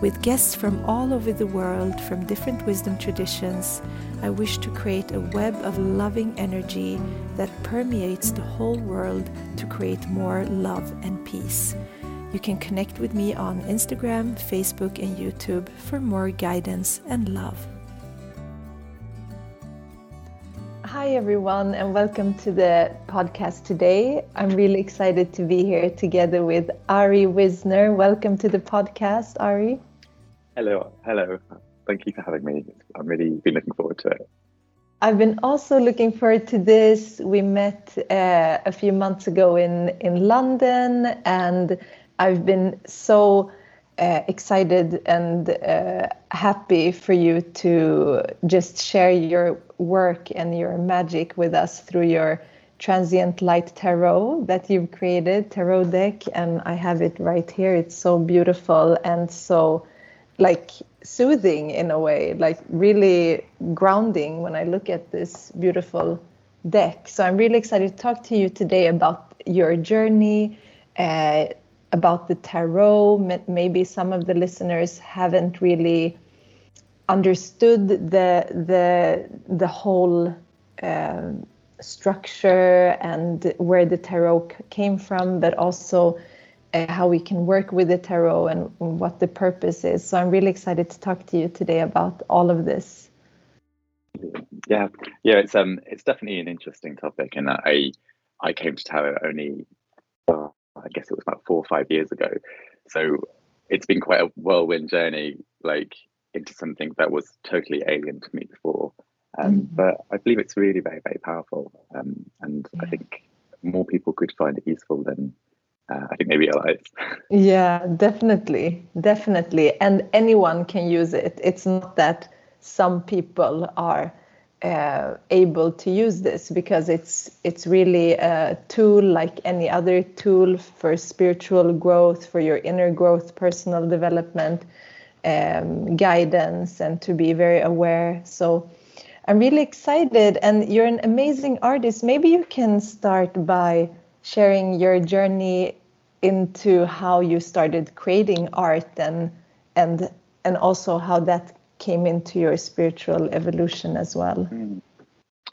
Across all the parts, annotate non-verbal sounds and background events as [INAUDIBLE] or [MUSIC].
With guests from all over the world, from different wisdom traditions, I wish to create a web of loving energy that permeates the whole world to create more love and peace. You can connect with me on Instagram, Facebook, and YouTube for more guidance and love. Hi, everyone, and welcome to the podcast today. I'm really excited to be here together with Ari Wisner. Welcome to the podcast, Ari. Hello, hello. Thank you for having me. I've really been looking forward to it. I've been also looking forward to this. We met uh, a few months ago in in London, and I've been so uh, excited and uh, happy for you to just share your work and your magic with us through your transient light tarot that you've created, tarot deck, and I have it right here. It's so beautiful and so like soothing in a way, like really grounding when I look at this beautiful deck. So I'm really excited to talk to you today about your journey, uh, about the tarot. Maybe some of the listeners haven't really understood the the the whole uh, structure and where the tarot came from, but also how we can work with the tarot and what the purpose is. So I'm really excited to talk to you today about all of this. Yeah, yeah, it's um, it's definitely an interesting topic, and I, I came to tarot only, well, I guess it was about four or five years ago, so it's been quite a whirlwind journey, like into something that was totally alien to me before. Um, mm-hmm. But I believe it's really very, very powerful, um, and yeah. I think more people could find it useful than uh, I think they realize. yeah, definitely, definitely, and anyone can use it. It's not that some people are uh, able to use this because it's it's really a tool like any other tool for spiritual growth, for your inner growth, personal development, um, guidance, and to be very aware. So. I'm really excited, and you're an amazing artist. Maybe you can start by sharing your journey into how you started creating art and and and also how that came into your spiritual evolution as well. Mm.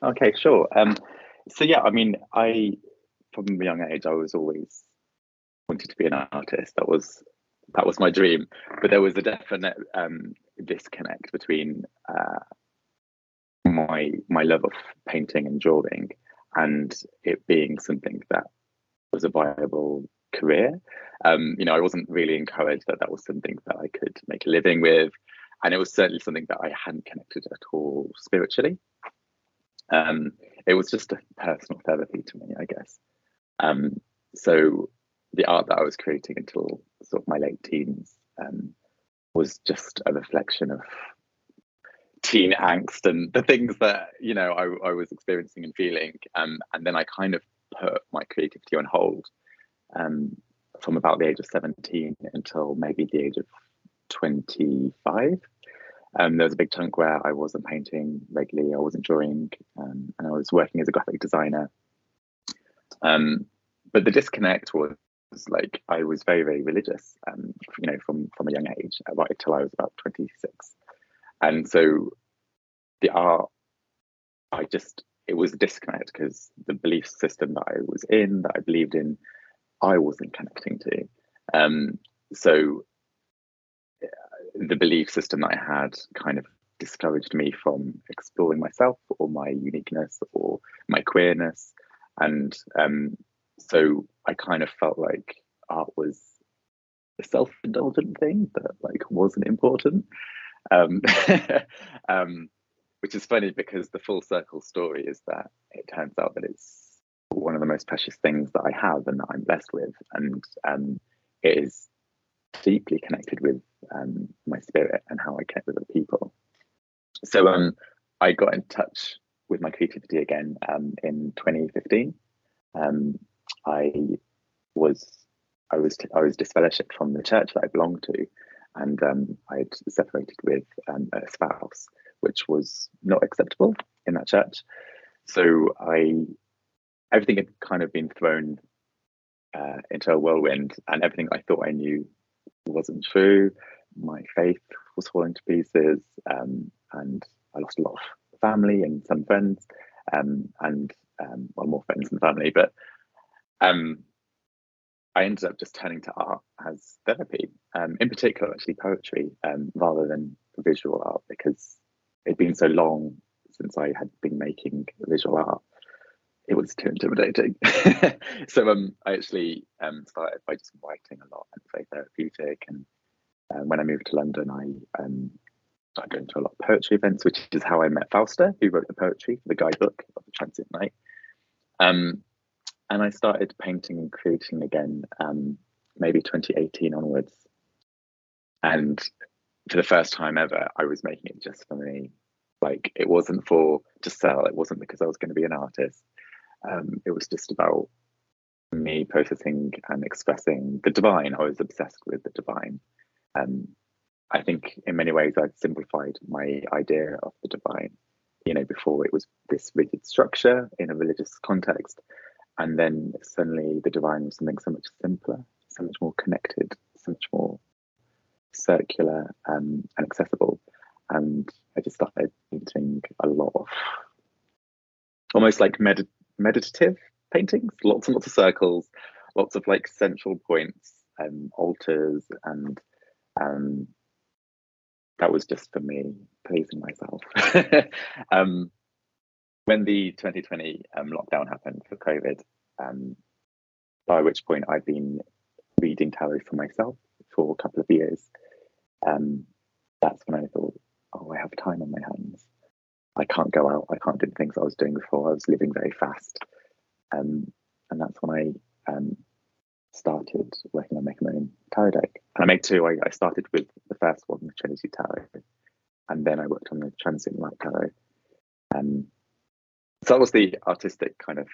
Okay, sure. Um, so yeah, I mean, I from a young age I was always wanted to be an artist. That was that was my dream. But there was a definite um, disconnect between uh, my my love of painting and drawing and it being something that was a viable career. Um, you know, I wasn't really encouraged that that was something that I could make a living with, and it was certainly something that I hadn't connected at all spiritually. Um, it was just a personal therapy to me, I guess. Um, so the art that I was creating until sort of my late teens um, was just a reflection of teen angst and the things that you know I, I was experiencing and feeling. Um, and then I kind of put my creativity on hold um, from about the age of 17 until maybe the age of 25. Um, there was a big chunk where I wasn't painting regularly, I wasn't drawing, um, and I was working as a graphic designer. Um, but the disconnect was, like I was very, very religious, um, you know, from from a young age, uh, right until I was about 26. And so the art, I just, it was a disconnect because the belief system that I was in, that I believed in, I wasn't connecting to. Um, so the belief system that I had kind of discouraged me from exploring myself or my uniqueness or my queerness. And um, so I kind of felt like art was a self-indulgent thing that like wasn't important. Um, [LAUGHS] um, which is funny because the full circle story is that it turns out that it's one of the most precious things that I have and that I'm blessed with, and um, it is deeply connected with um, my spirit and how I connect with other people. So um, I got in touch with my creativity again um, in 2015. Um, I was I was I was disfellowshipped from the church that I belonged to, and um, I'd separated with a spouse, which was not acceptable in that church. So I everything had kind of been thrown uh, into a whirlwind, and everything I thought I knew wasn't true. My faith was falling to pieces, um, and I lost a lot of family and some friends, um, and um, well, more friends than family. But um, I ended up just turning to art as therapy, um, in particular, actually poetry, um, rather than visual art, because it'd been so long since I had been making visual art. It was too intimidating. [LAUGHS] so um, I actually um, started by just writing a lot and very therapeutic. And um, when I moved to London, I um, started going to a lot of poetry events, which is how I met Fausta, who wrote the poetry for the guidebook of the Transient Light. Um, and I started painting and creating again, um, maybe 2018 onwards. And for the first time ever, I was making it just for me. Like it wasn't for to sell. It wasn't because I was going to be an artist. Um, it was just about me processing and expressing the divine. I was obsessed with the divine. Um, I think in many ways I'd simplified my idea of the divine. You know, before it was this rigid structure in a religious context, and then suddenly the divine was something so much simpler, so much more connected, so much more circular um, and accessible. And I just started painting a lot of almost like med- meditative paintings, lots and lots of circles, lots of like central points and altars and um, that was just for me pleasing myself. [LAUGHS] um, when the 2020 um, lockdown happened for COVID, um, by which point I'd been reading tarot for myself for a couple of years, um, that's when I thought, oh, I have time on my hands. I can't go out. I can't do the things I was doing before. I was living very fast. Um, and that's when I um, started working on making my own tarot deck. And I made two. I, I started with the first one, the Trinity Tarot, and then I worked on the Transient Light Tarot. Um, so that was the artistic kind of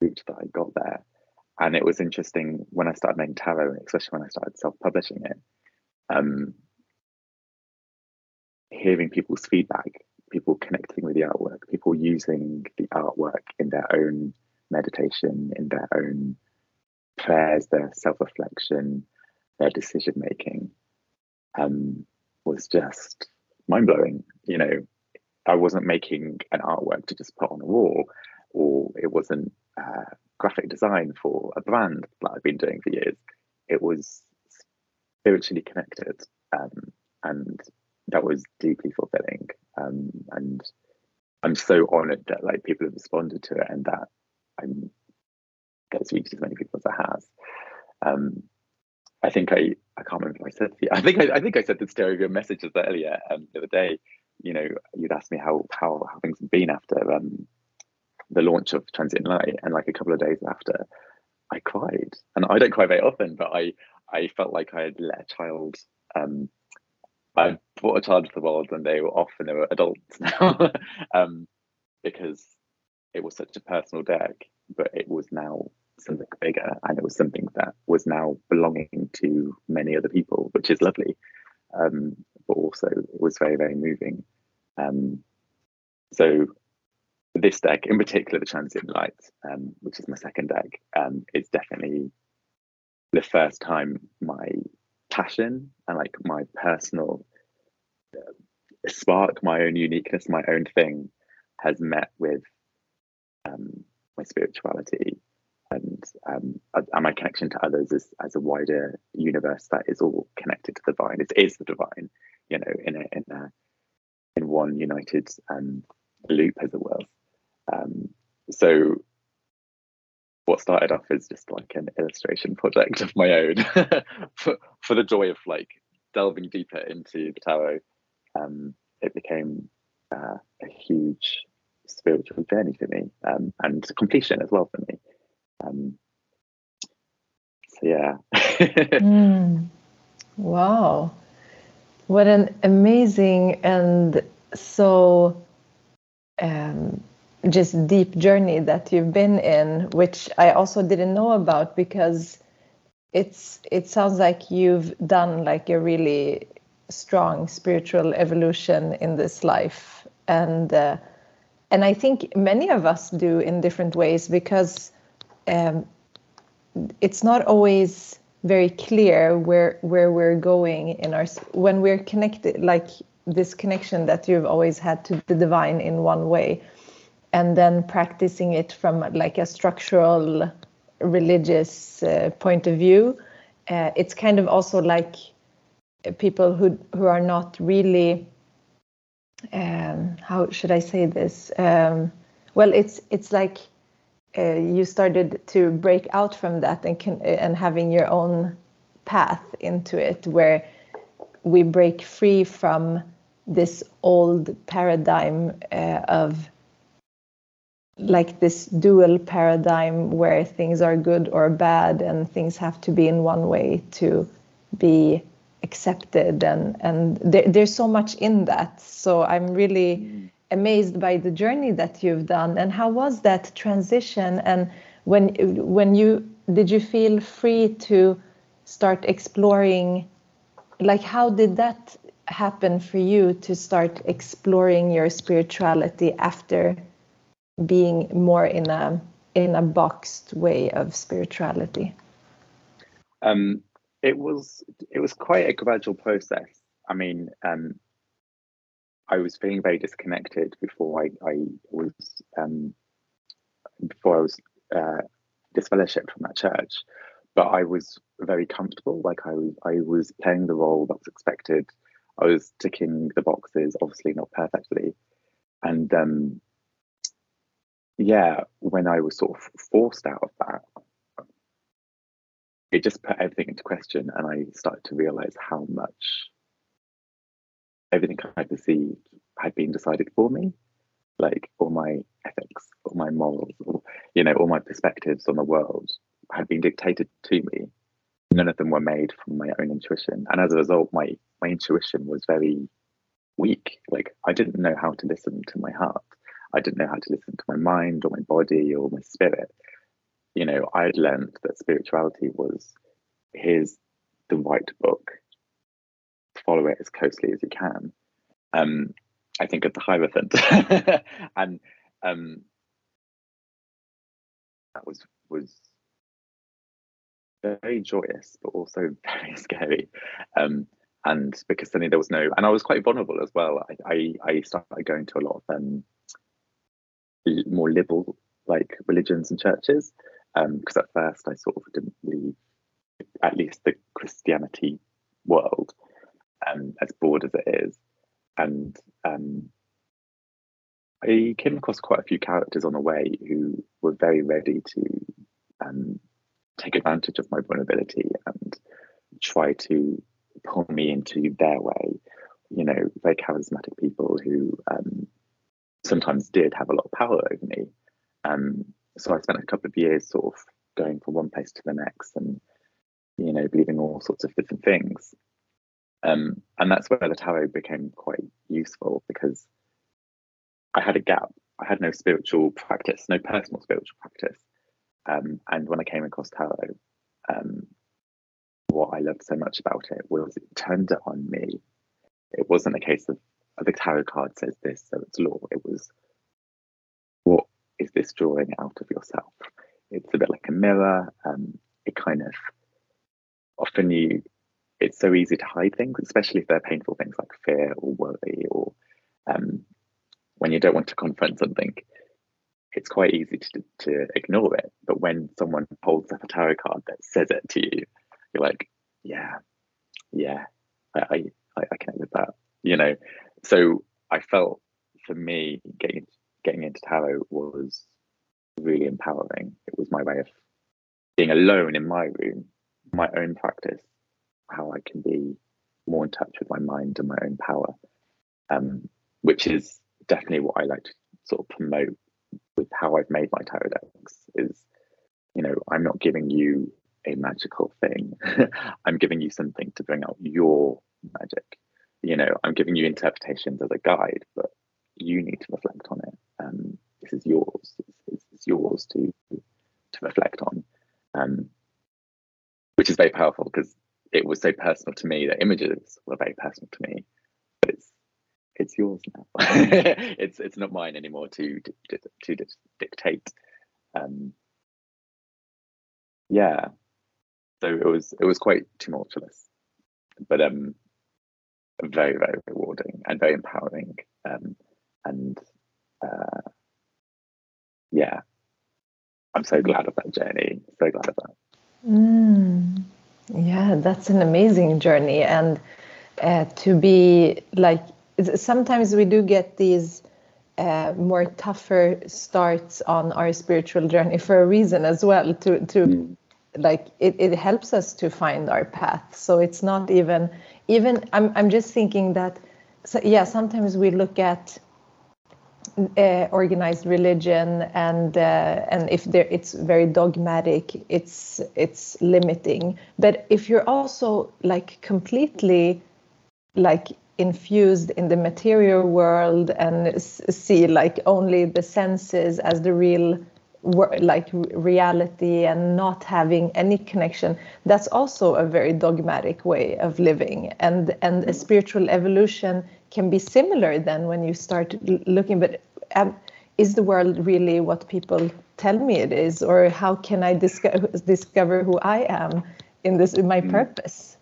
route that I got there. And it was interesting when I started making tarot, especially when I started self-publishing it, um, hearing people's feedback, people connecting with the artwork, people using the artwork in their own meditation, in their own prayers, their self-reflection, their decision making, um, was just mind blowing. You know, I wasn't making an artwork to just put on a wall, or it wasn't uh, graphic design for a brand that I've been doing for years. It was spiritually connected, um, and that was deeply fulfilling. Um, and I'm so honoured that like people have responded to it, and that I'm gets reached as many people as it has. Um, I think I I can't remember if I said [LAUGHS] I think I, I think I said this to your messages earlier um, the other day you know, you'd asked me how how, how things had been after um, the launch of Transient Light, and like a couple of days after, I cried, and I don't cry very often, but I I felt like I had let a child. Um, I brought a child to the world, and they were off, and they were adults [LAUGHS] now, um, because it was such a personal deck, but it was now something bigger, and it was something that was now belonging to many other people, which is lovely. Um, but also it was very, very moving. Um, so this deck, in particular, the Transient Light, um, which is my second deck, um, is definitely the first time my passion and like my personal spark, my own uniqueness, my own thing, has met with um, my spirituality and um, and my connection to others as, as a wider universe that is all connected to the divine. It is the divine, you know, in a in a in one united um, loop, as it were. Um, so what started off as just like an illustration project of my own [LAUGHS] for, for the joy of like delving deeper into the tarot, um, it became uh, a huge spiritual journey for me um, and completion as well for me. Um, so yeah. [LAUGHS] mm. Wow. What an amazing and so um, just deep journey that you've been in, which I also didn't know about because it's it sounds like you've done like a really strong spiritual evolution in this life. And uh, and I think many of us do in different ways because um, it's not always very clear where where we're going in our when we're connected like this connection that you've always had to the divine in one way and then practicing it from like a structural religious uh, point of view uh, it's kind of also like people who who are not really um, how should I say this? Um, well, it's it's like uh, you started to break out from that and can, and having your own path into it, where we break free from this old paradigm uh, of like this dual paradigm where things are good or bad and things have to be in one way to be accepted and and there, there's so much in that. So i'm really mm. amazed by the journey that you've done. And how was that transition? And when when you did you feel free to start exploring? Like how did that happen for you to start exploring your spirituality after being more in a in a boxed way of spirituality? Um it was it was quite a gradual process. I mean, um, I was feeling very disconnected before I, I was um, before I was uh, disfellowshipped from that church, but I was very comfortable. Like I was I was playing the role that was expected. I was ticking the boxes, obviously not perfectly, and um, yeah, when I was sort of forced out of that, it just put everything into question and I started to realize how much everything I perceived had been decided for me. Like all my ethics, all my morals, all, you know, all my perspectives on the world had been dictated to me. None of them were made from my own intuition. And as a result, my my intuition was very weak. Like I didn't know how to listen to my heart. I didn't know how to listen to my mind or my body or my spirit you know, I'd learned that spirituality was here's the right book, follow it as closely as you can. Um, I think of the Hierophant, [LAUGHS] and um, that was was very joyous, but also [LAUGHS] very scary. Um, and because suddenly there was no, and I was quite vulnerable as well. I I, I started going to a lot of um, more liberal like religions and churches, because um, at first I sort of didn't believe, at least the Christianity world, um, as broad as it is, and um, I came across quite a few characters on the way who were very ready to um, take advantage of my vulnerability and try to pull me into their way. You know, very charismatic people who um, sometimes did have a lot of power over me. Um, so I spent a couple of years sort of going from one place to the next and you know believing all sorts of different things. Um, and that's where the tarot became quite useful because I had a gap. I had no spiritual practice no personal spiritual practice. Um, and when I came across tarot um, what I loved so much about it was it turned it on me. It wasn't a case of the tarot card says this so it's law. It was this drawing out of yourself? It's a bit like a mirror. Um, it kind of often you, it's so easy to hide things, especially if they're painful things like fear or worry or um, when you don't want to confront something. It's quite easy to, to ignore it. But when someone holds up a tarot card that says it to you, you're like, yeah, yeah, I, I, I connect with that, you know? So I felt for me getting getting into tarot was really empowering. It was my way of being alone in my room, my own practice, how I can be more in touch with my mind and my own power, um, which is definitely what I like to sort of promote with how I've made my tarot decks. Is you know I'm not giving you a magical thing. [LAUGHS] I'm giving you something to bring out your magic. You know, I'm giving you interpretations as a guide, but you need to reflect on it this is yours. It's, it's yours to to reflect on, um, which is very powerful because it was so personal to me. The images were very personal to me, but it's it's yours now. [LAUGHS] it's it's not mine anymore to to, to, to dictate. Um, yeah, so it was it was quite tumultuous, but um, very very rewarding and very empowering. Um, and uh, yeah, I'm so glad of that journey. So glad of that. Mm. Yeah, that's an amazing journey, and uh, to be like sometimes we do get these uh, more tougher starts on our spiritual journey for a reason as well to to mm. like it, it helps us to find our path so it's not even even i'm, I'm just thinking that so yeah sometimes we look at uh, organized religion and uh, and if there it's very dogmatic it's it's limiting. But if you're also like completely like infused in the material world and see like only the senses as the real like reality and not having any connection that's also a very dogmatic way of living. And and a spiritual evolution can be similar then when you start looking but um, is the world really what people tell me it is or how can i discover discover who i am in this in my mm. purpose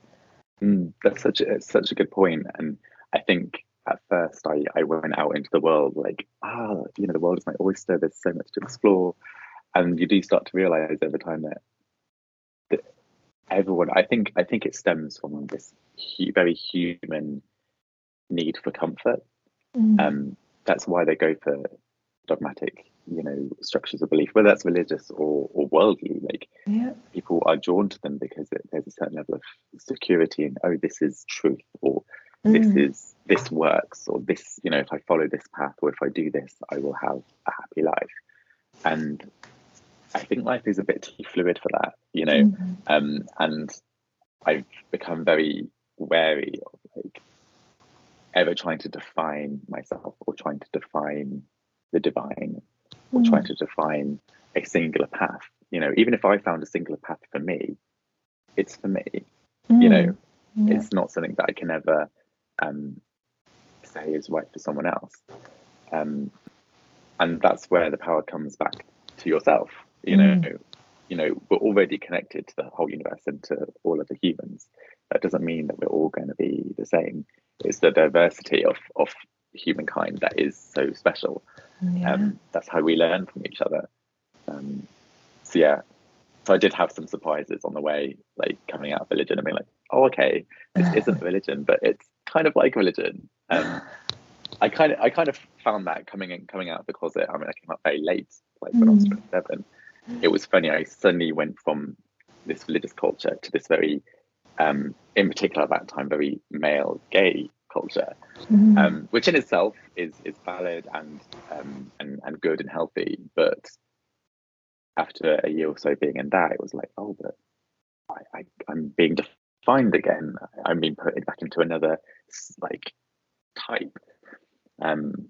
mm, that's such a such a good point and I think at first I, I went out into the world like, ah, you know, the world is my oyster. There's so much to explore. And you do start to realize over time that, that everyone, I think, I think it stems from this hu- very human need for comfort. Mm. Um, that's why they go for dogmatic, you know, structures of belief, whether that's religious or, or worldly. Like yeah. people are drawn to them because it, there's a certain level of security in, oh, this is truth, or this mm. is this works or this you know if i follow this path or if i do this i will have a happy life and i think life is a bit too fluid for that you know mm. um, and i've become very wary of like ever trying to define myself or trying to define the divine or mm. trying to define a singular path you know even if i found a singular path for me it's for me you know yeah. it's not something that i can ever um, say is right for someone else. Um, and that's where the power comes back to yourself. You know, mm. you know, we're already connected to the whole universe and to all of the humans. That doesn't mean that we're all going to be the same. It's the diversity of of humankind that is so special. Yeah. Um, that's how we learn from each other. Um, so yeah, so I did have some surprises on the way, like coming out of religion and being like, oh, okay, this [LAUGHS] isn't religion, but it's kind of like religion. Um, I kind of I kind of found that coming in coming out of the closet. I mean, I came out very late, like when mm. I was mm. twenty seven. It was funny. I suddenly went from this religious culture to this very, um, in particular at that time, very male gay culture, mm. um, which in itself is is valid and um, and and good and healthy. But after a year or so being in that, it was like, oh, but I, I I'm being defined again. I'm being put back into another like type. Um,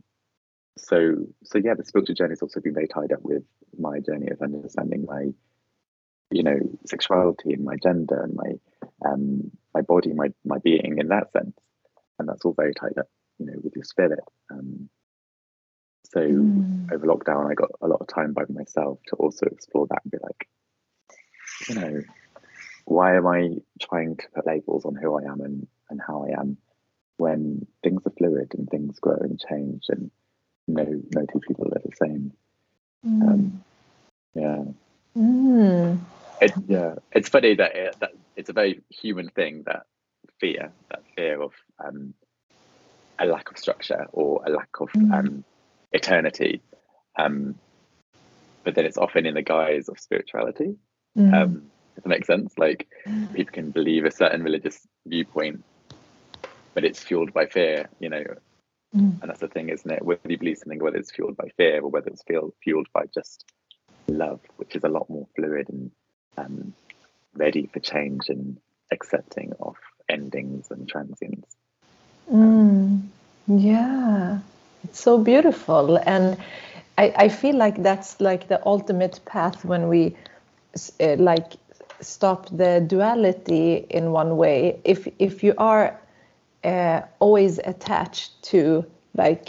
so so yeah, the spiritual journey has also been very tied up with my journey of understanding my, you know, sexuality and my gender and my um my body, my my being in that sense, and that's all very tied up, you know, with your spirit. Um, so mm. over lockdown, I got a lot of time by myself to also explore that and be like, you know, why am I trying to put labels on who I am and, and how I am when things are fluid and things grow and change and no no two people are the same. Mm. Um, yeah. Mm. It, yeah, it's funny that it, that it's a very human thing that fear, that fear of um, a lack of structure or a lack of mm. um, eternity. Um, but then it's often in the guise of spirituality. Mm. Um, does that make sense? Like mm. people can believe a certain religious viewpoint but it's fueled by fear, you know. Mm. And that's the thing, isn't it? Whether you believe something, whether it's fueled by fear or whether it's fueled fueled by just love, which is a lot more fluid and um, ready for change and accepting of endings and transience. Mm. Yeah, it's so beautiful. And I, I feel like that's like the ultimate path when we uh, like stop the duality in one way if if you are uh, always attached to like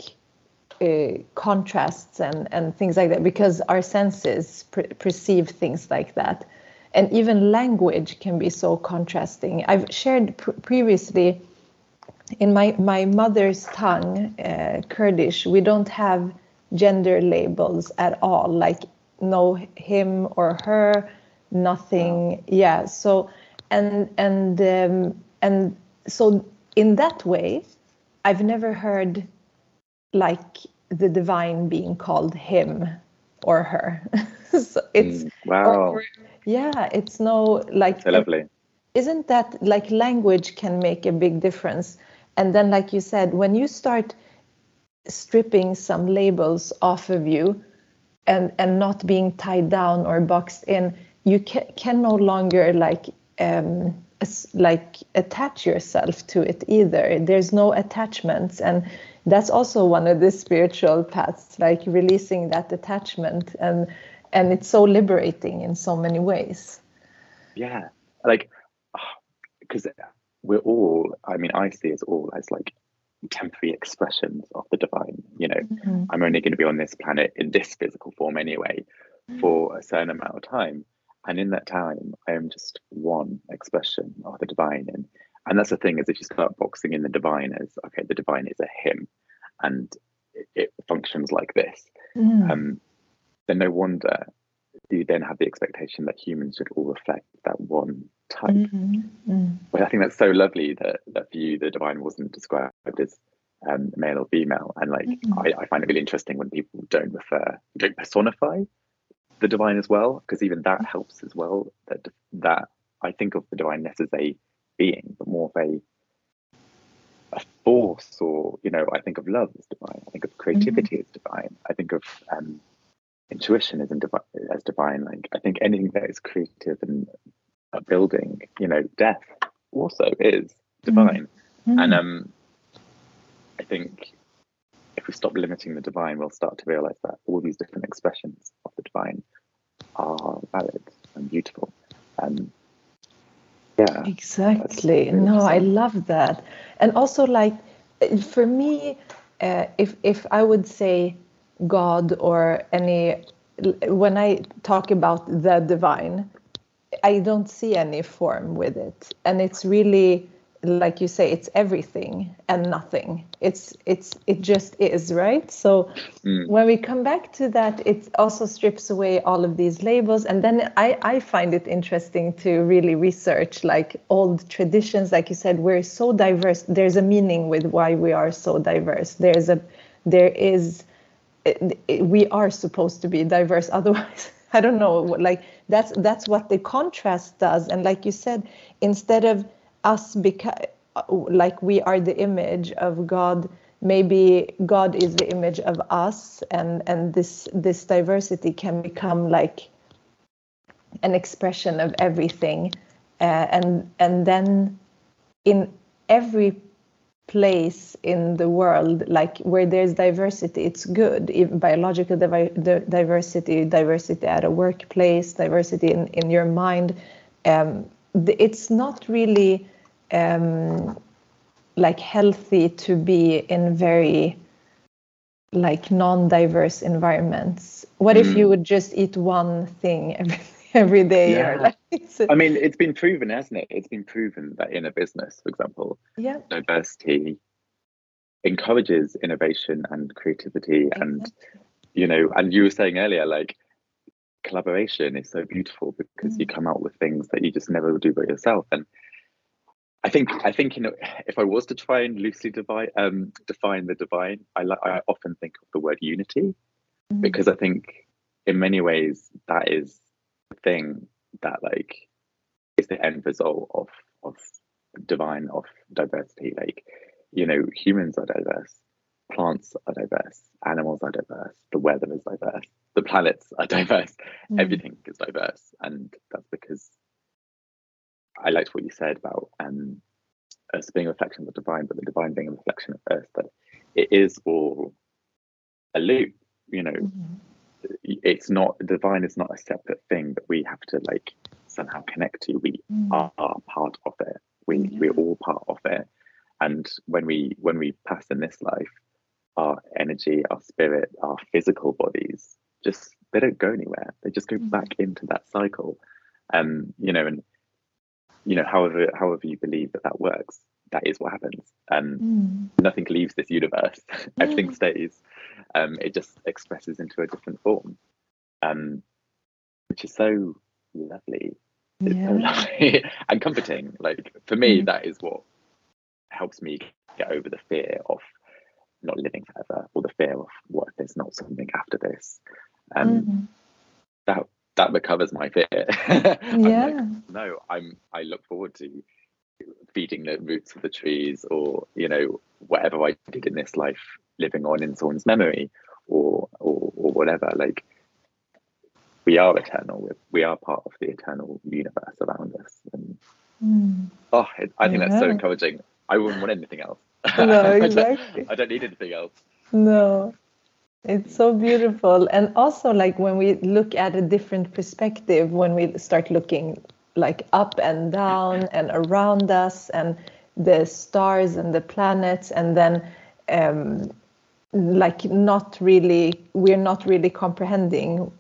uh, contrasts and and things like that because our senses perceive things like that and even language can be so contrasting. I've shared pr previously in my my mother's tongue uh, kurdish we don't have gender labels at all like no him or her nothing. Wow. yeah so and and um, and so in that way i've never heard like the divine being called him or her. [LAUGHS] So it's mm, wow. or, yeah it's no like lovely. isn't that like language can make a big difference? And then like you said when you start stripping some labels off of you and and not being tied down or boxed in you can, can no longer like um, like attach yourself to it either. There's no attachments. And that's also one of the spiritual paths like releasing that attachment. And and it's so liberating in so many ways. Yeah. Like [SIGHS] because we're all i mean i see us all as like temporary expressions of the divine you know? Mm-hmm. i'm only going to be on this planet in this physical form anyway mm-hmm. for a certain amount of time. And in that time i am just one expression of the divine. And and that's the thing is if you start boxing in the divine as okay the divine is a him. And it, it functions like this. Mm. um, then no wonder you then have the expectation that humans should all reflect that one type mm-hmm. mm. but i think that's so lovely that that for you the divine wasn't described as um, male or female and like mm-hmm. I, I find it really interesting when people don't refer don't personify the divine as well, because even that helps as well. That that I think of the divine less as a being, but more of a a force, or you know, I think of love as divine. I think of creativity mm-hmm. as divine. I think of um, intuition as, divine, as divine. Like I think anything that is creative and building, you know, death also is divine. Mm-hmm. And um, I think if we stop limiting the divine, we'll start to realize that all these different expressions of the divine are valid and beautiful. And yeah. Exactly. No, I love that. And also, like, for me, uh, if if I would say God or any, when I talk about the divine, I don't see any form with it, and it's really like you say it's everything and nothing. It's it's it just is right? So mm. when we come back to that it also strips away all of these labels. And then i i find it interesting to really research like old traditions. Like you said we're so diverse. There's a meaning with why we are so diverse. There's a there is we are supposed to be diverse [LAUGHS] otherwise i don't know like that's that's what the contrast does and like you said instead of us because like we are the image of God maybe God is the image of us and and this this diversity can become like an expression of everything uh, and and then in every place in the world like where there's diversity it's good Even biological diversity diversity at a workplace diversity in, in your mind um, it's not really um, like healthy to be in very like non-diverse environments what mm. if you hmm. would just eat one thing every [LAUGHS] every day yeah. like, [LAUGHS] I mean it's been proven hasn't it it's been proven that in a business for example yeah diversity encourages innovation and creativity exactly. and you know and you were saying earlier like collaboration is so beautiful because mm. you come out with things that you just never would do by yourself and I think I think you know if I was to try and loosely divide, um, define the divine, I I often think of the word unity mm-hmm. because I think in many ways that is the thing that like is the end result of of divine of diversity. Like you know humans are diverse, plants are diverse, animals are diverse, the weather is diverse, the planets are [LAUGHS] diverse, mm-hmm. everything is diverse, and that's because I liked what you said about um, us being a reflection of the divine, but the divine being a reflection of Earth. That it is all a loop. you know mm-hmm. It's not divine is not a separate thing that we have to like somehow connect to. We mm-hmm. are part of it. We yeah. we're all part of it. And when we when we pass in this life our energy our spirit our physical bodies just they don't go anywhere. They just go mm-hmm. back into that cycle. Um you know and you know however however you believe that that works that is what happens. And mm. nothing leaves this universe. [LAUGHS] Everything stays um it just expresses into a different form um which is so lovely it's yeah. so lovely [LAUGHS] and comforting like for me mm. that is what helps me get over the fear of not living forever or the fear of what if there's not something after this um mm. that that recovers my fear [LAUGHS] yeah like, no i'm i look forward to feeding the roots of the trees or you know whatever i did in this life living on in someone's memory or or, or whatever. Like we are eternal. We are part of the eternal universe around us. And mm. oh it, i think yeah. that's so encouraging. I wouldn't want anything else. [LAUGHS] No exactly I, don't, I don't need anything else. No. It's so beautiful. And also like when we look at a different perspective when we start looking like up and down and around us and the stars and the planets and then um, like not really we're not really comprehending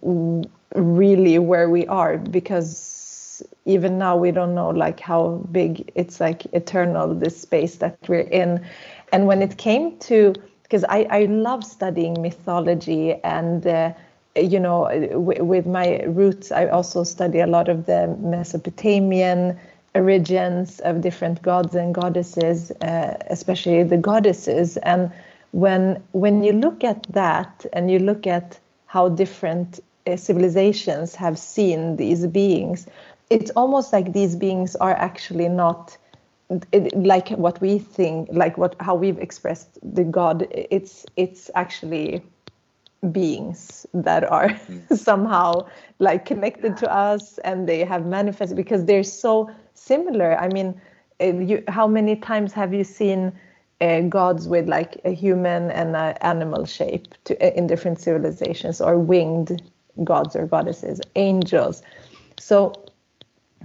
really where we are because even now we don't know like how big it's like eternal this space that we're in and when it came to because I, I love studying mythology and uh, you know, with my roots, I also study a lot of the Mesopotamian origins of different gods and goddesses, uh, especially the goddesses. And when when you look at that and you look at how different uh, civilizations have seen these beings, it's almost like these beings are actually not it, like what we think, like what how we've expressed the god. It's it's actually beings that are mm. [LAUGHS] somehow like connected to us and they have manifested because they're so similar i mean eh, you, how many times have you seen uh, gods with like a human and an animal shape to, uh, in different civilizations or winged gods or goddesses angels. So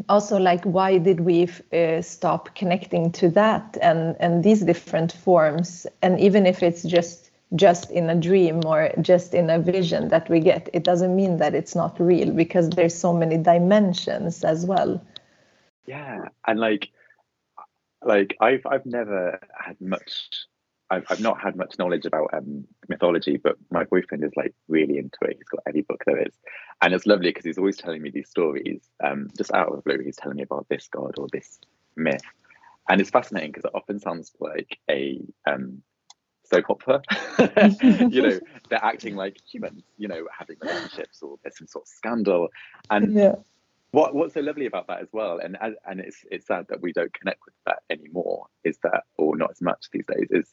also like why did we uh, stop connecting to that and and these different forms? And even if it's just just in a dream or just in a vision that we get it doesn't mean that it's not real because there's so many dimensions as well. Yeah and like like i've i've never had much I've, I've not had much knowledge about um, mythology, but my boyfriend is like really into it. He's got every book there is, and it's lovely because he's always telling me these stories. Um, just out of the blue, he's telling me about this god or this myth, and it's fascinating because it often sounds like a um, soap opera. [LAUGHS] you know, they're acting like humans, you know, having relationships or there's some sort of scandal. And yeah. What what's so lovely about that as well, and and it's it's sad that we don't connect with that anymore, is that or not as much these days, is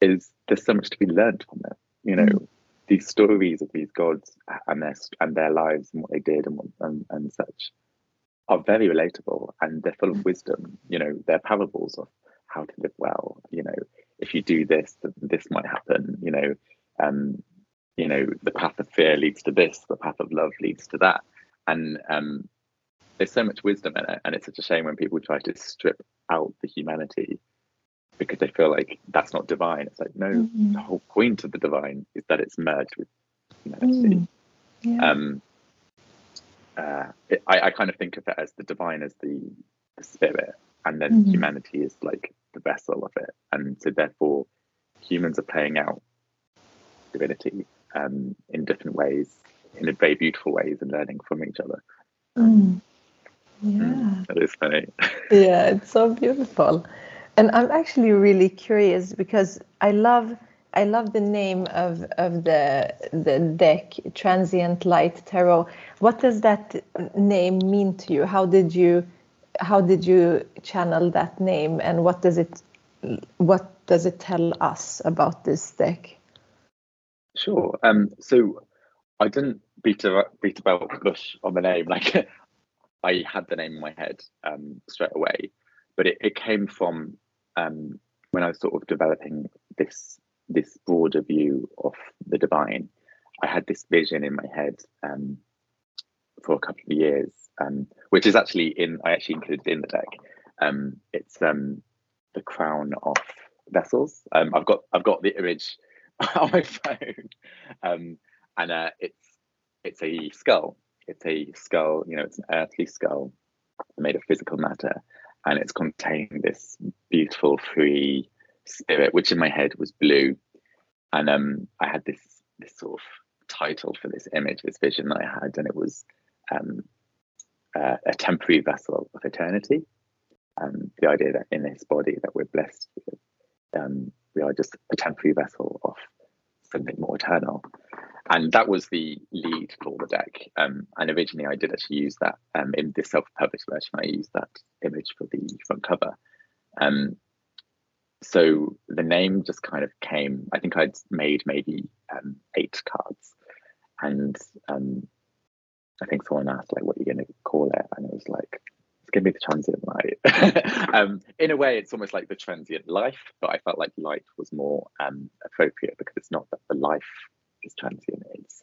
is there's so much to be learned from it. You know, mm. these stories of these gods and their and their lives and what they did and what, and, and such are very relatable and they're full of mm. wisdom. You know, they're parables of how to live well. You know, if you do this, this might happen. You know, um, you know, the path of fear leads to this, the path of love leads to that, and um, there's so much wisdom in it, and it's such a shame when people try to strip out the humanity because they feel like that's not divine. It's like no, mm-hmm. the whole point of the divine is that it's merged with humanity. Mm. Yeah. Um, uh, it, I, I kind of think of it as the divine as the, the spirit, and then mm-hmm. humanity is like the vessel of it, and so therefore humans are playing out divinity um, in different ways, in very beautiful ways, and learning from each other. Mm. Yeah, mm, that is funny. [LAUGHS] yeah, it's so beautiful, and I'm actually really curious because I love. I love the name of, of the the deck, Transient Light Tarot. What does that name mean to you? How did you how did you channel that name and what does it what does it tell us about this deck sure um so i didn't beat a beat about bush on the name [LAUGHS] like i had the name in my head um straight away but it, it came from um when i was sort of developing this this broader view of the divine i had this vision in my head um, for a couple of years, um, which is actually in I actually included in the deck. Um, it's um, the crown of vessels. I've got I've got the image [LAUGHS] on my phone, and uh, it's it's a skull. It's a skull. You know, it's an earthly skull made of physical matter, and it's containing this beautiful free spirit, which in my head was blue, and um, I had this this sort of title for this image, this vision that I had, and it was um, uh, a temporary vessel of eternity. Um, the idea that in this body that we're blessed with, um, we are just a temporary vessel of something more eternal. And that was the lead for the deck. Um, and originally, I did actually use that um, in the self-published version. I used that image for the front cover. Um, so the name just kind of came. I think I'd made maybe um, eight cards, and um, I think someone asked like, "What are you going to call it?" And it was like, "It's going to be the transient light." [LAUGHS] um, in a way, it's almost like the transient life, but I felt like light was more appropriate because it's not that the life is transient; it's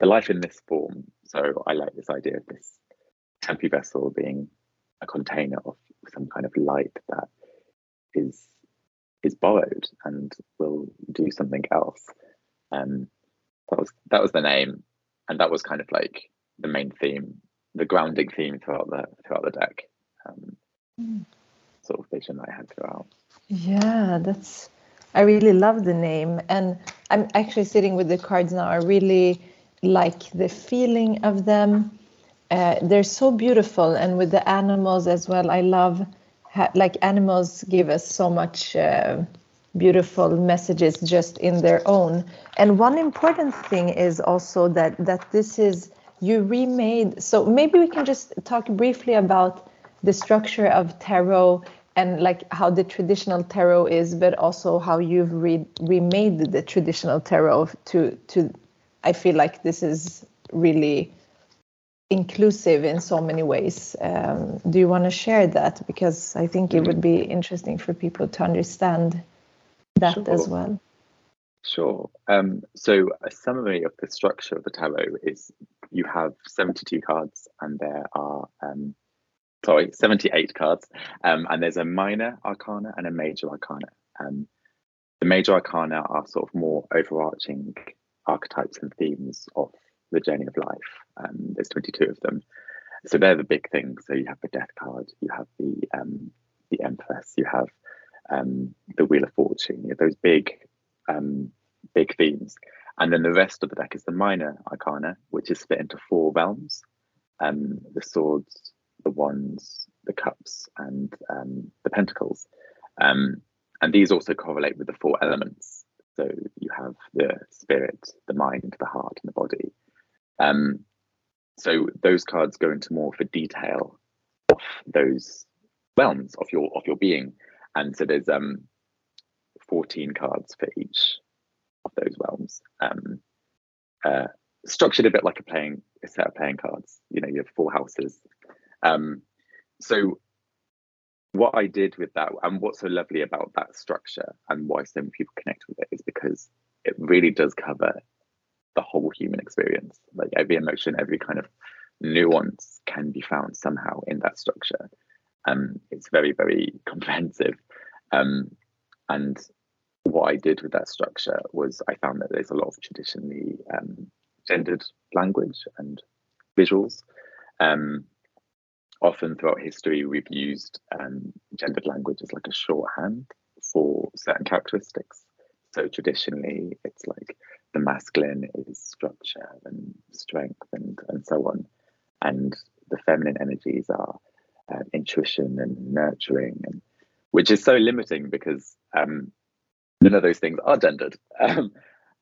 the life in this form. So I like this idea of this temporary vessel being a container of some kind of light that is is borrowed and will do something else. Um, that was that was the name, and that was kind of like the main theme, the grounding theme throughout the throughout the deck. Um, mm. Sort of vision I had throughout. Yeah, that's. I really love the name, and I'm actually sitting with the cards now. I really like the feeling of them. Uh, they're so beautiful, and with the animals as well. I love like animals give us so much uh, beautiful messages just in their own and one important thing is also that that this is you remade so maybe we can just talk briefly about the structure of tarot and like how the traditional tarot is but also how you've re- remade the traditional tarot to to i feel like this is really inclusive in so many ways. Um, do you want to share that? Because I think it would be interesting for people to understand that sure. as well. Sure. Um, so a summary of the structure of the tarot is you have 72 cards and there are, um, sorry, 78 cards, um, and there's a minor arcana and a major arcana. Um, the major arcana are sort of more overarching archetypes and themes of the journey of life. Um, there's 22 of them. So they're the big things. So you have the death card, you have the um, the Empress, you have um, the Wheel of Fortune. You those big um, big themes, and then the rest of the deck is the minor arcana, which is split into four realms: um, the swords, the wands, the cups, and um, the pentacles. Um, and these also correlate with the four elements. So you have the spirit, the mind, the heart, and the body. Um, so those cards go into more for detail of those realms of your of your being, and so there's um 14 cards for each of those realms. Um, uh, structured a bit like a playing a set of playing cards. You know, you have four houses. Um, so what I did with that, and what's so lovely about that structure, and why so many people connect with it, is because it really does cover the whole human experience. Like every emotion, every kind of nuance can be found somehow in that structure. Um, it's very, very [LAUGHS] comprehensive. Um, and what I did with that structure was I found that there's a lot of traditionally um, gendered language and visuals. Um, often throughout history, we've used um, gendered language as like a shorthand for certain characteristics. So traditionally, it's like the masculine is structure and strength and, and so on. And the feminine energies are uh, intuition and nurturing, and, which is so limiting because um, none of those things are gendered [LAUGHS] um,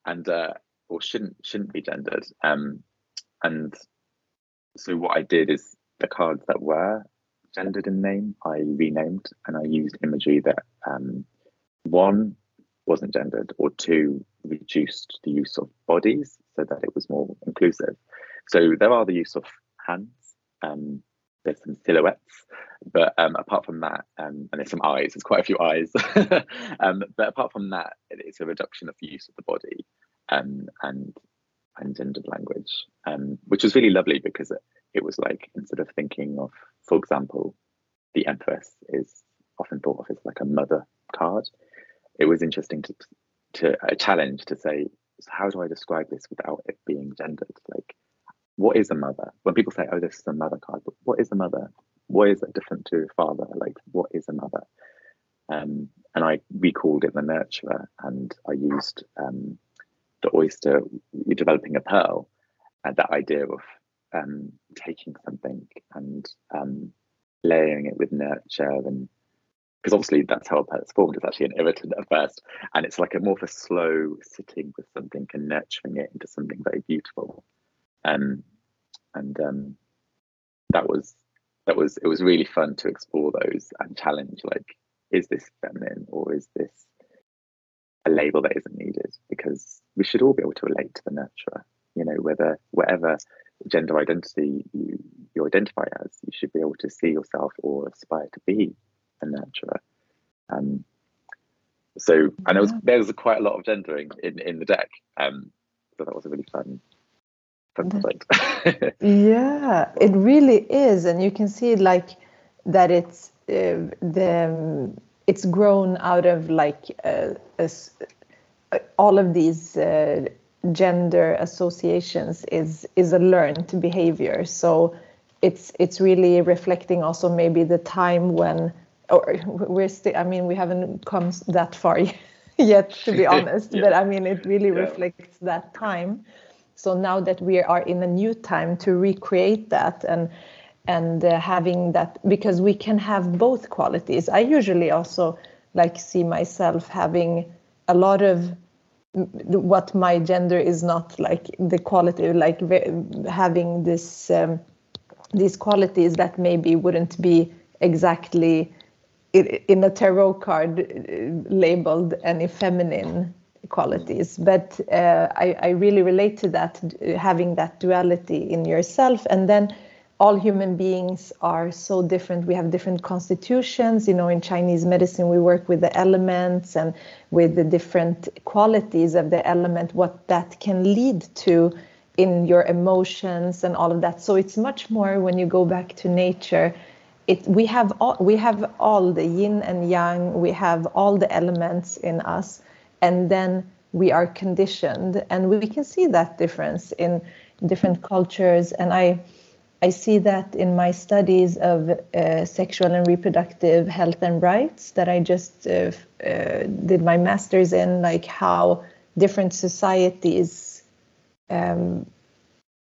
and uh, or shouldn't shouldn't be gendered. Um, and so what I did is the cards that were gendered in name, I renamed and I used imagery that um, one wasn't gendered, or two, reduced the use of bodies so that it was more inclusive. So there are the use of hands, um, there's some silhouettes, but um, apart from that, um, and there's some eyes, there's quite a few eyes, [LAUGHS] um, but apart from that, it's a reduction of the use of the body. Um, and and gendered language, which was really lovely because it, it was like instead of thinking of, for example, the Empress is often thought of as like a mother card. It was interesting to to a challenge to say, how do I describe this without it being gendered? Like, what is a mother? When people say, "Oh, this is a mother card," but what is a mother? What is it different to father? Like, what is a mother? Um, and I recalled it the nurturer, and I used um, the oyster, You're developing a pearl, and that idea of um, taking something and um, layering it with nurture and because obviously that's how a is formed. It's actually an irritant at first, and it's like a more of a slow sitting with something and nurturing it into something very beautiful. Um, and um, that was that was it was really fun to explore those and challenge like, is this feminine or is this a label that isn't needed? Because we should all be able to relate to the nurturer. You know, whether whatever gender identity you you identify as, you should be able to see yourself or aspire to be a nurturer. Um, so, and there was there was quite a lot of gendering in in the deck. Um, so that was a really fun [LAUGHS] yeah, it really is, and you can see like that it's uh, the it's grown out of like uh, a, all of these uh, gender associations is is a learned behavior. So it's it's really reflecting also maybe the time when or [LAUGHS] we're still i mean we haven't come that far [LAUGHS] yet to be [LAUGHS] honest yeah. but i mean it really yeah. reflects that time so now that we are in a new time to recreate that and and uh, having that because we can have both qualities i usually also like see myself having a lot of what my gender is not like the quality like having this um, these qualities that maybe wouldn't be exactly in a tarot card uh, labeled any feminine qualities. But uh, I, I, really relate to that having that duality in yourself. And then all human beings are so different. We have different constitutions. You know in chinese medicine we work with the elements and with the different qualities of the element what that can lead to in your emotions and all of that. So it's much more when you go back to nature. It we have all we have all the yin and yang. We have all the elements in us. And then we are conditioned. And we can see that difference in different cultures. And i i see that in my studies of uh, sexual and reproductive health and rights that i just uh, uh, did my masters in like how different societies um,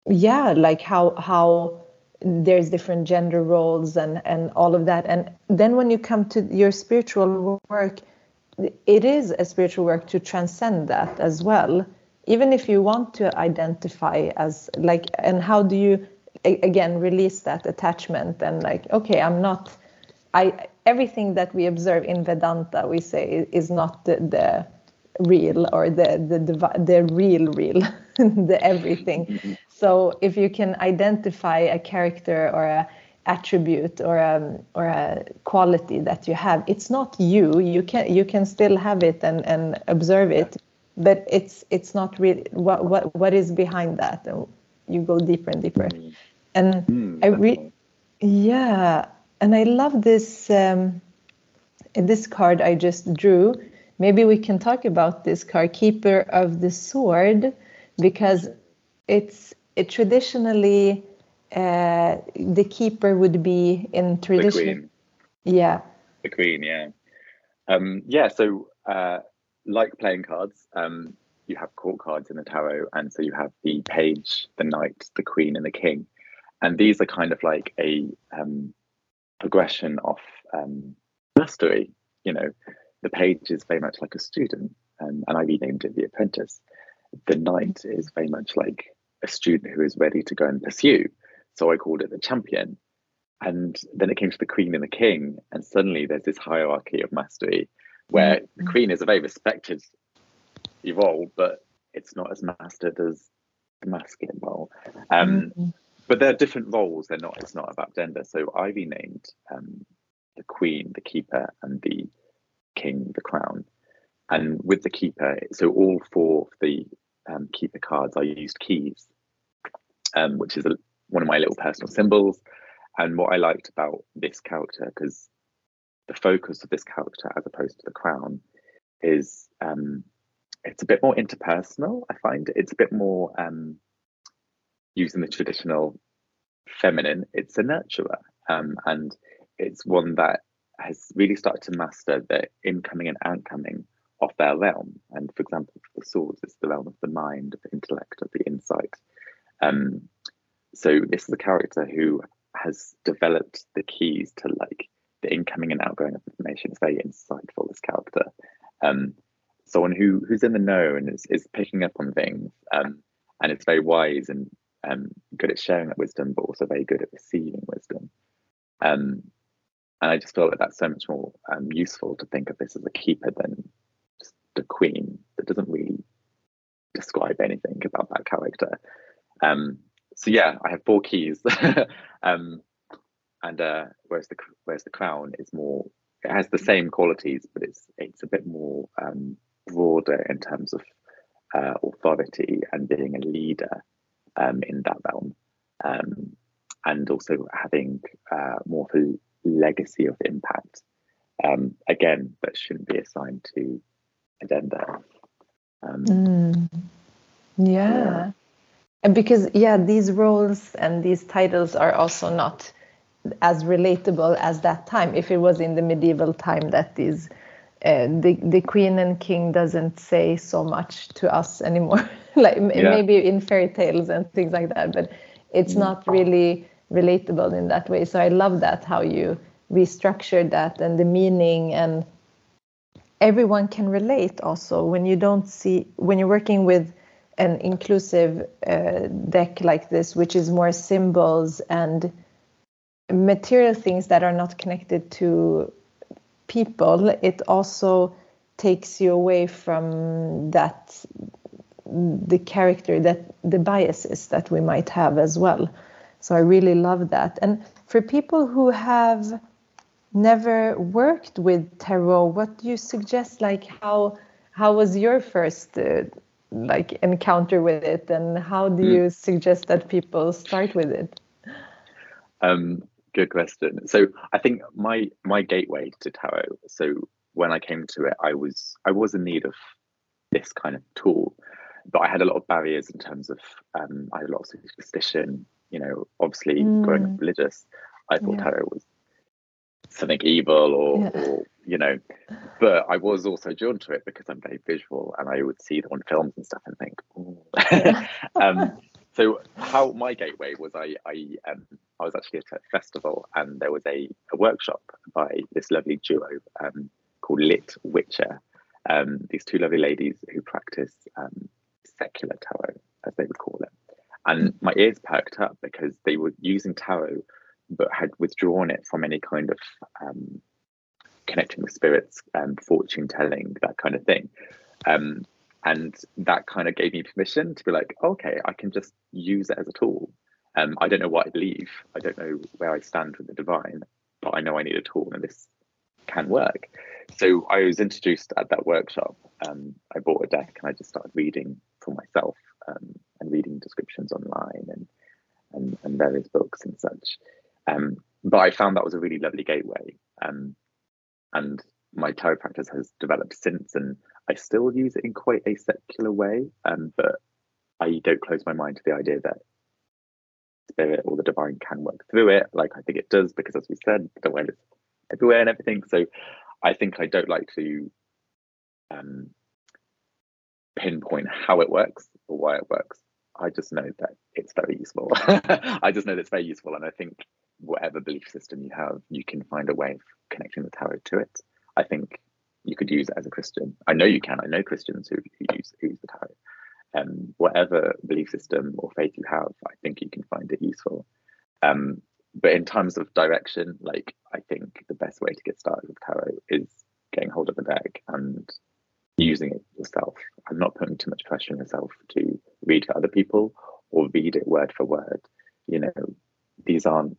yeah like how how there's different gender roles and and all of that. And then when you come to your spiritual work it is a spiritual work to transcend that as well. Even if you want to identify as like and how do you again release that attachment and like okay i'm not i everything that we observe in vedanta we say is not the, the real or the the the, real real [LAUGHS] the everything. So if you can identify a character or a attribute or a, or a quality that you have, it's not you. You can you can still have it and, and observe it, but it's it's not really what what what is behind that. You go deeper and deeper. Mm. And mm, I re- yeah, and I love this um, this card I just drew. Maybe we can talk about this card, Keeper of the Sword, because it's it traditionally uh, the keeper would be in tradition. Yeah. The queen, yeah. Um, yeah, so uh, like playing cards, um, you have court cards in the tarot, and so you have the page, the knight, the queen, and the king, and these are kind of like a um, progression of um, mastery. You know, the page is very much like a student, um, and I renamed it the apprentice. The knight is very much like a student who is ready to go and pursue. So I called it the champion. And then it came to the queen and the king, and suddenly there's this hierarchy of mastery where mm-hmm. the queen is a very respected evolve, but it's not as mastered as the masculine role. Um, mm-hmm. But they're different roles. They're not. It's not about gender. So Ivy named um, the queen, the keeper, and the king, the crown. And with the keeper, so all four of the um, keeper cards, I used keys, um, which is a, one of my little personal symbols. And what I liked about this character, because the focus of this character as opposed to the crown is um, it's a bit more interpersonal. I find it's a bit more um, using the traditional feminine. It's a nurturer, um, and it's one that has really started to master the incoming and outcoming of their realm. And for example, for the swords, it's the realm of the mind, of the intellect, of the insight. Um, so this is a character who has developed the keys to like the incoming and outgoing of information. It's very insightful. This character, um, someone who who's in the know and is, is picking up on things, um, and it's very wise and um, good at sharing that wisdom, but also very good at receiving wisdom. Um, and I just feel that that's so much more um, useful to think of this as a keeper than just the queen that doesn't really describe anything about that character. Um, so yeah, I have four keys, [LAUGHS] um, and uh, whereas the whereas the crown is more, it has the same qualities, but it's it's a bit more um, broader in terms of uh, authority and being a leader um, in that realm, um, and also having uh, more of a legacy of impact. Um, again, that shouldn't be assigned to a gender. Um, mm. yeah. yeah. And because, yeah, these roles and these titles are also not as relatable as that time. If it was in the medieval time that these uh, the the queen and king doesn't say so much to us anymore. [LAUGHS] like yeah. maybe in fairy tales and things like that, but it's not really relatable in that way. So I love that how you restructured that and the meaning and everyone can relate also when you don't see when you're working with an inclusive uh, deck like this which is more symbols and material things that are not connected to people it also takes you away from that the character that the biases that we might have as well so i really love that and for people who have never worked with tarot, what do you suggest? Like how how was your first uh, like encounter with it, and how do mm. you suggest that people start with it? Um, good question. So I think my my gateway to tarot. So when I came to it, I was I was in need of this kind of tool, but I had a lot of barriers in terms of um, I had a lot of superstition. You know, obviously mm. growing up religious, I thought yeah. tarot was something evil or, yeah. or, you know but i was also drawn to it because i'm very visual and i would see them on films and stuff and think [LAUGHS] um, so how my gateway was i i um, i was actually at a festival and there was a, a workshop by this lovely duo um, called lit witcher um, these two lovely ladies who practice um, secular tarot as they would call it and my ears perked up because they were using tarot but had withdrawn it from any kind of um, connecting with spirits and fortune telling, that kind of thing. Um, and that kind of gave me permission to be like, okay, I can just use it as a tool. Um, I don't know what I believe. I don't know where I stand with the divine, but I know I need a tool and this can work. So I was introduced at that workshop. Um, I bought a deck and I just started reading for myself um, and reading descriptions online and, and, and various books and such. Um, but I found that was a really lovely gateway. Um, and my tarot practice has developed since, and I still use it in quite a secular way. Um, but I don't close my mind to the idea that spirit or the divine can work through it. Like I think it does, because as we said, the way it's everywhere and everything. So I think I don't like to um, pinpoint how it works or why it works. I just know that it's very useful. [LAUGHS] I just know that it's very useful, and I think whatever belief system you have, you can find a way of connecting the tarot to it. I think you could use it as a Christian. I know you can. I know Christians who, who use who use the tarot. Um, whatever belief system or faith you have, I think you can find it useful. Um, but in terms of direction, like I think the best way to get started with tarot is getting hold of a deck and using it yourself. I'm not putting too much pressure on yourself to read to other people or read it word for word. You know, these aren't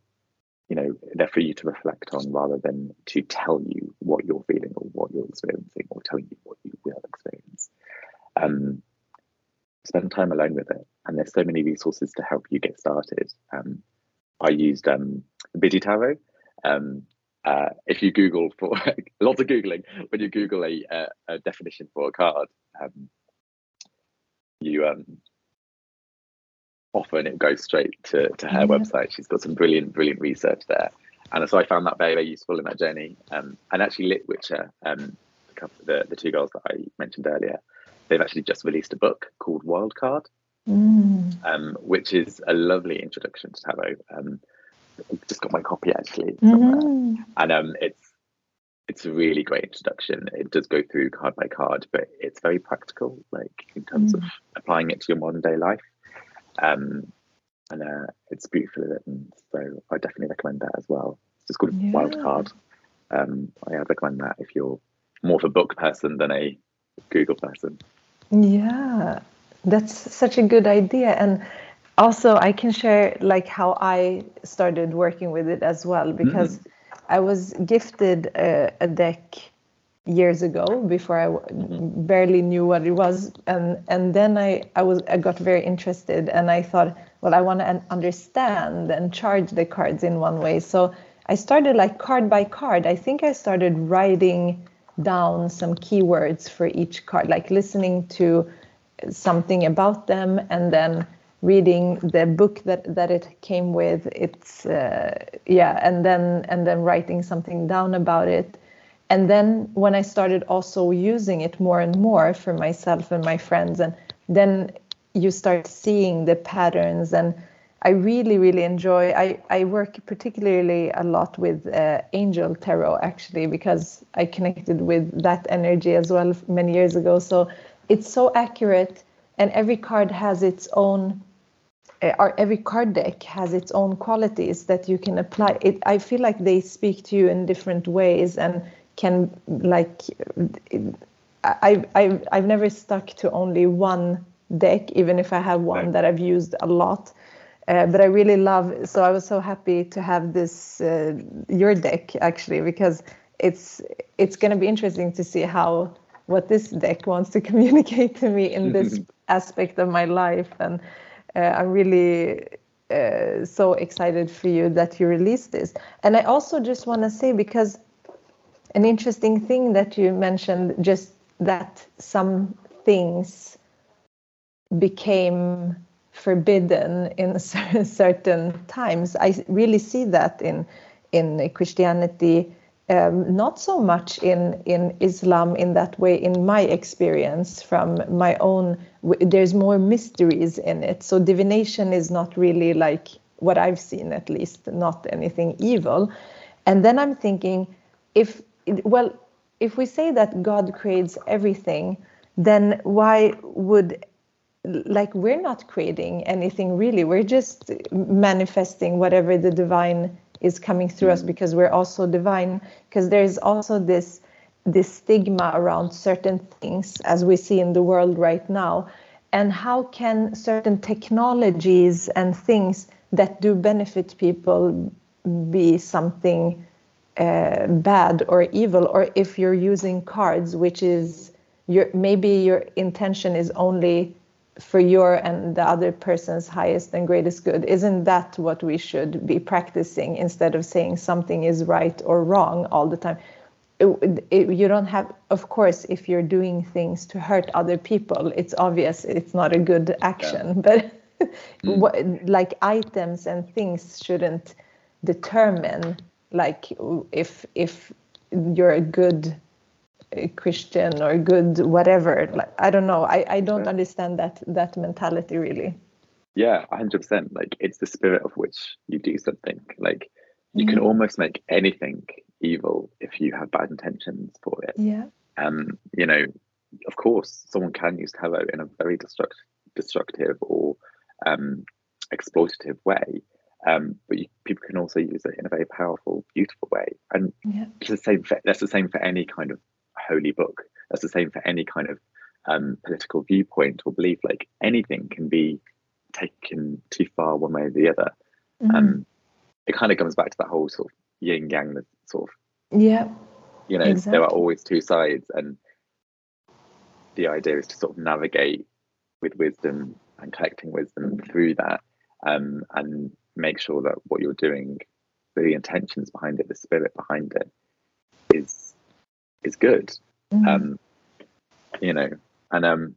you know they're for you to reflect on rather than to tell you what you're feeling or what you're experiencing or telling you what you will experience um, spend time alone with it. And there's so many resources to help you get started. Um, I used um, Biddy Tarot. Um, uh, if you Google for [LAUGHS] lots of googling, when you Google a, a, a definition for a card, um, you um, often it goes straight to, to her yeah. website. She's got some brilliant, brilliant research there. And so I found that very, very useful in that journey. Um, and actually, Lit Witcher, um, the, the two girls that I mentioned earlier, they've actually just released a book called Wildcard, mm. um, which is a lovely introduction to tarot. Um, I've just got my copy actually, mm-hmm. and um, it's it's a really great introduction. It does go through card by card, but it's very practical, like in terms mm. of applying it to your modern day life. Um, and uh, it's beautifully written, so I definitely recommend that as well. It's just called yeah. Wild Card. Um, I recommend that if you're more of a book person than a Google person. Yeah, that's such a good idea, and also I can share like how I started working with it as well because mm-hmm. I was gifted a, a deck years ago before I mm-hmm. barely knew what it was. And and then I I was I got very interested and I thought well I want to understand and charge the cards in one way. So I started like card by card. I think I started writing down some keywords for each card like listening to something about them and then reading the book that that it came with. It's uh, yeah and then and then writing something down about it and then when i started also using it more and more for myself and my friends and then you start seeing the patterns and i really really enjoy i, I work particularly a lot with uh, angel tarot actually because i connected with that energy as well many years ago. So it's so accurate and every card has its own uh, every card deck has its own qualities that you can apply. It i feel like they speak to you in different ways and can like I, I I've never stuck to only one deck, even if I have one that I've used a lot. Uh, but I really love. So I was so happy to have this uh, your deck actually because it's it's going to be interesting to see how what this deck wants to [LAUGHS] communicate to me in this [LAUGHS] aspect of my life, and uh, I'm really uh, so excited for you that you released this. And I also just want to say because an interesting thing that you mentioned just that some things became forbidden in [LAUGHS] certain times. I really see that in in christianity um, not so much in in islam in that way in my experience from my own there's more mysteries in it. So divination is not really like what i've seen at least not anything evil. And then i'm thinking if well, if we say that God creates everything, then why would like we're not creating anything really we're just manifesting whatever the divine is coming through us mm. because we're also divine because there's also this this stigma around certain things as we see in the world right now and how can certain technologies and things that do benefit people be something uh, bad or evil or if you're using cards which is your maybe your intention is only for your and the other person's highest and greatest good isn't that what we should be practicing instead of saying something is right or wrong all the time it, it, you don't have of course if you're doing things to hurt other people it's obvious it's not a good action yeah. [LAUGHS] but mm. what, like items and things shouldn't determine like if if you're a good Christian or good whatever. Like I don't know. I, I don't understand that that mentality really. Yeah, hundred percent. Like it's the spirit of which you do something. Like you mm-hmm. can almost make anything evil if you have bad intentions for it. Yeah. Um, you know, of course, someone can use tarot in a very destruct- destructive or um, exploitative way. Um, but you, people can also use it in a very powerful, beautiful way. And yeah. it's the same. For, that's the same for any kind of holy book. That's the same for any kind of um, political viewpoint or belief. Like anything can be taken too far one way or the other. Mm-hmm. Um, it kind of comes back to that whole sort of yin yang, the sort of yeah. You know, exactly. there are always two sides, and the idea is to sort of navigate with wisdom and collecting wisdom through that, um, and make sure that what you're doing, the intentions behind it, the spirit behind it, is is good. Mm-hmm. Um, you know, and um,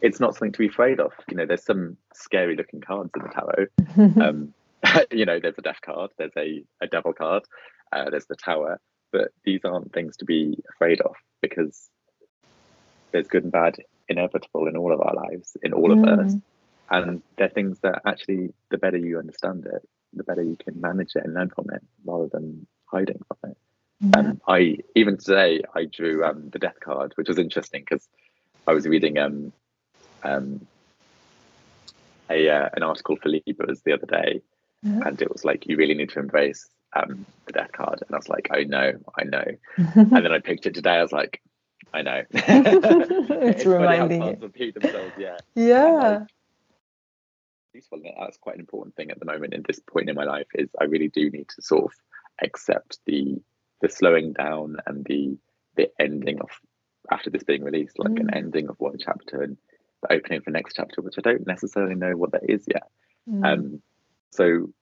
it's not something to be afraid of. You know, there's some scary looking cards in the tarot. [LAUGHS] um, [LAUGHS] you know, there's a death card, there's a, a devil card, uh, there's the tower, but these aren't things to be afraid of because there's good and bad inevitable in all of our lives, in all mm. of us. And they're things that actually, the better you understand it, the better you can manage it and learn from it rather than hiding from it. Yeah. Um, I even today I drew um, the death card, which was interesting because I was reading um, um, a uh, an article for Libras the other day, mm-hmm. and it was like you really need to embrace um, the death card, and I was like, I know, I know, [LAUGHS] and then I picked it today. I was like, I know. [LAUGHS] [LAUGHS] it's, it's reminding you. Themselves, yeah. Yeah. Useful. That's quite an important thing at the moment in this point in my life. Is I really do need to sort of accept the the slowing down and the the ending of after this being released, like mm. an ending of one chapter and the opening of the next chapter, which I don't necessarily know what that is yet. Mm. Um, so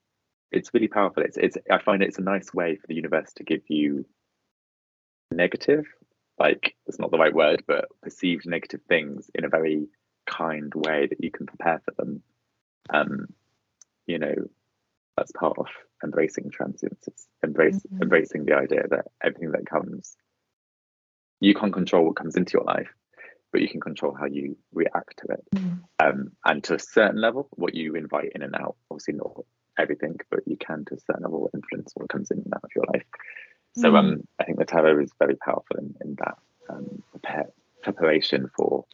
it's really powerful. It's it's I find it's a nice way for the universe to give you negative, like it's not the right word, but perceived negative things in a very kind way that you can prepare for them. Um, you know, that's part of embracing transience. It's embrace mm-hmm. embracing the idea that everything that comes, you can't control what comes into your life, but you can control how you react to it. Mm-hmm. Um, and to a certain level, what you invite in and out. Obviously, not everything, but you can to a certain level influence what comes in and out of your life. So, mm-hmm. um, I think the tarot is very powerful in, in that um, prepare, preparation for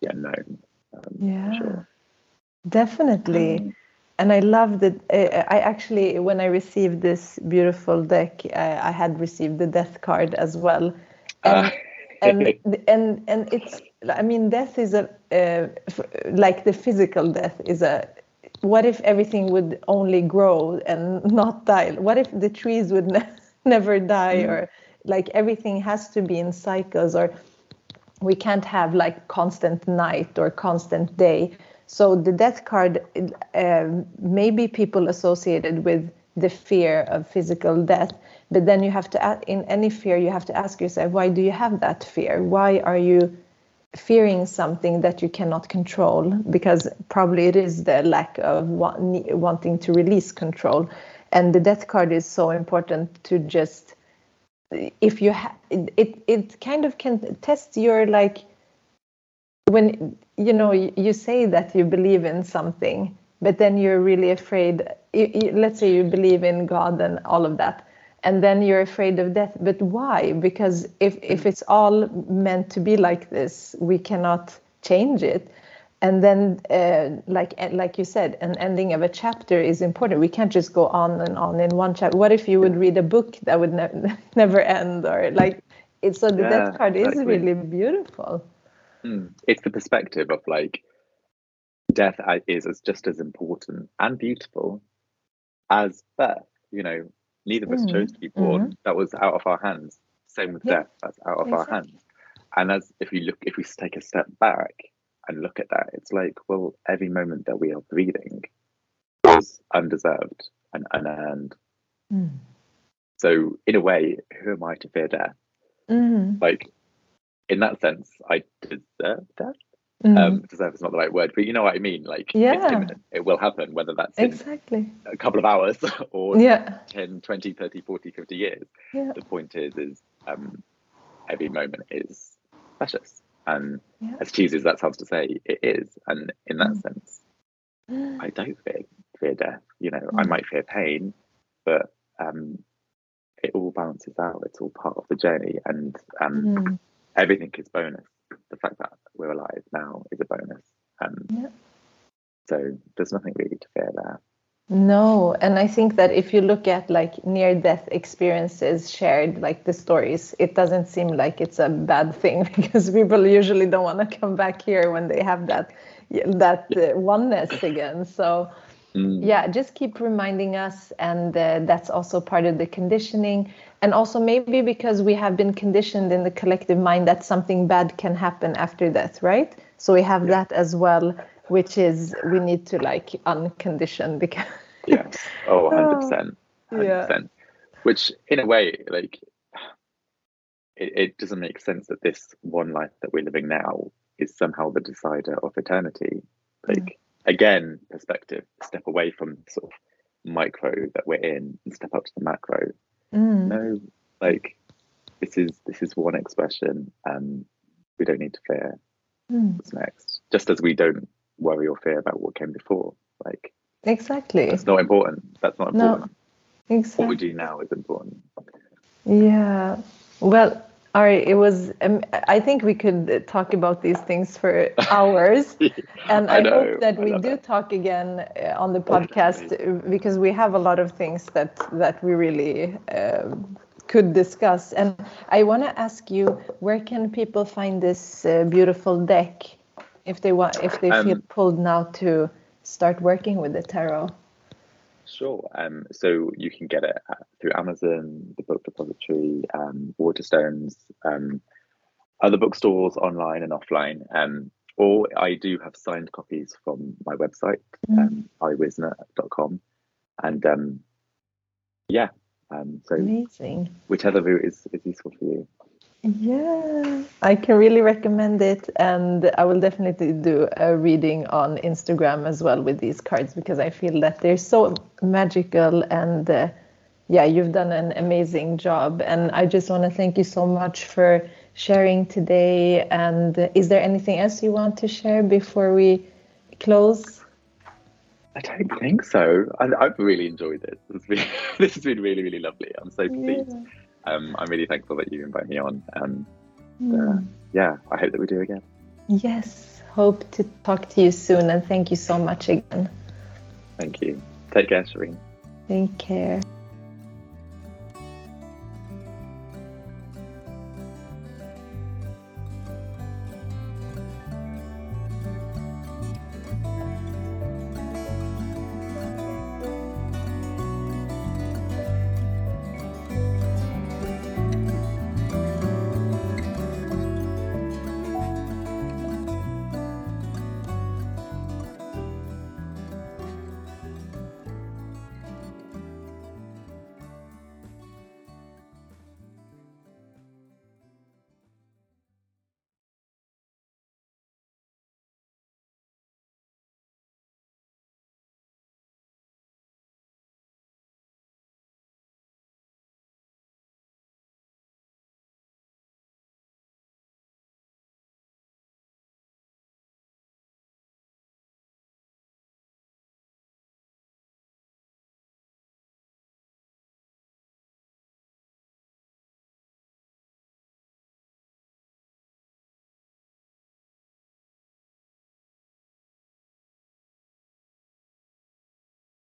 the unknown. Um, yeah, sure. Definitely. Um, and I love that. Uh, I actually, when I received this beautiful deck, I, I had received the death card as well, and [LAUGHS] uh. and, and and it's. I mean, death is a uh, like the physical death is a. What if everything would only grow and [LAUGHS] not die? What if the trees would [LAUGHS] ne- never die, mm. or like everything has to be in cycles, or we can't have like constant night or constant day so the death card uh, maybe people associated with the fear of physical death, but then you have to add, in any fear you have to ask yourself why do you have that fear? Why are you fearing something that you cannot control? Because probably it is the lack of wanting to release control, and the death card is so important to just if you ha- it it kind of can test your like when you know you say that you believe in something but then you're really afraid you, you, let's say you believe in god and all of that and then you're afraid of death. But why? Because if if it's all meant to be like this we cannot change it. And then uh, like like you said an ending of a chapter is important. We can't just go on and on in one chapter. What if you would read a book that would ne- [LAUGHS] never end or like it's so the yeah, death card is really beautiful Mm. It's the perspective of like death is as just as important and beautiful as birth. You know, neither of us mm. chose to be born. Mm-hmm. That was out of our hands. Same with yeah. death. That's out of exactly. our hands. And as if we look, if we take a step back and look at that, it's like, well, every moment that we are breathing is undeserved and unearned. Mm. So, in a way, who am I to fear death? Mm. Like, in that sense, I deserve death. Mm. Um, deserve is not the right word, but you know what I mean. Like, yeah. It will happen, whether that's exactly a couple of hours [LAUGHS] or yeah. 10, 20, 30, 40, 50 years. Yeah. The point is, is um, every moment is precious. And yeah. as cheesy as that sounds to say, it is. And in that mm. sense, I don't fear, fear death. You know, mm. I might fear pain, but um, it all balances out. It's all part of the journey. And um, mm everything is bonus. The fact that we're alive now is a bonus. Um, yeah. So there's nothing really to fear there. No, and I think that if you look at like near death experiences shared, like the stories, it doesn't seem like it's a bad thing [LAUGHS] because people usually don't want to come back here when they have that that uh, oneness again. So Mm. Yeah, just keep reminding us, and uh, that's also part of the conditioning. And also, maybe because we have been conditioned in the collective mind that something bad can happen after death, right? So we have that as well, which is we need to like uncondition because yes oh [LAUGHS] 100 percent Yeah. which in a way like it, it doesn't make sense that this one life that we're living now is somehow the decider of eternity like again perspective step away from sort of micro that we're in and step up to the macro Mm. no like this is this is one expression and we don't need to fear Mm. what's next just as we don't worry or fear about what came before like exactly that's not important that's not important. No. exactly. what we do now is important Yeah. Well, Ari, it was. Um, I think we could uh, talk about these things for [LAUGHS] hours, and I I, know, hope that I we do it. talk again uh, on the podcast uh, because we have a lot of things that that we really um could discuss. And I want to ask you, where can people find this uh, beautiful deck if they want, if they feel Um, pulled now to start working with the tarot? Sure. Um, so you can get it at, through Amazon, the Book Depository, um, Waterstones, um, other bookstores online and offline. Um, or I do have signed copies from my website, um, iwisner.com. And um, yeah, um, so Amazing. whichever route is, is useful for you. Yeah, I can really recommend it, and I will definitely do a reading on Instagram as well with these cards because I feel that they're so magical and uh, yeah, you've done an amazing job. And I just want to thank you so much for sharing today. And uh, is there anything else you want to share before we close? I don't think so. I, I've really enjoyed this. It's been, [LAUGHS] this has been really, really lovely. I'm so pleased. Um, I'm really thankful that you invite me on. Um, uh, yeah, I hope that we do again. Yes, hope to talk to you soon, and thank you so much again. Thank you. Take care, Shireen. Take care.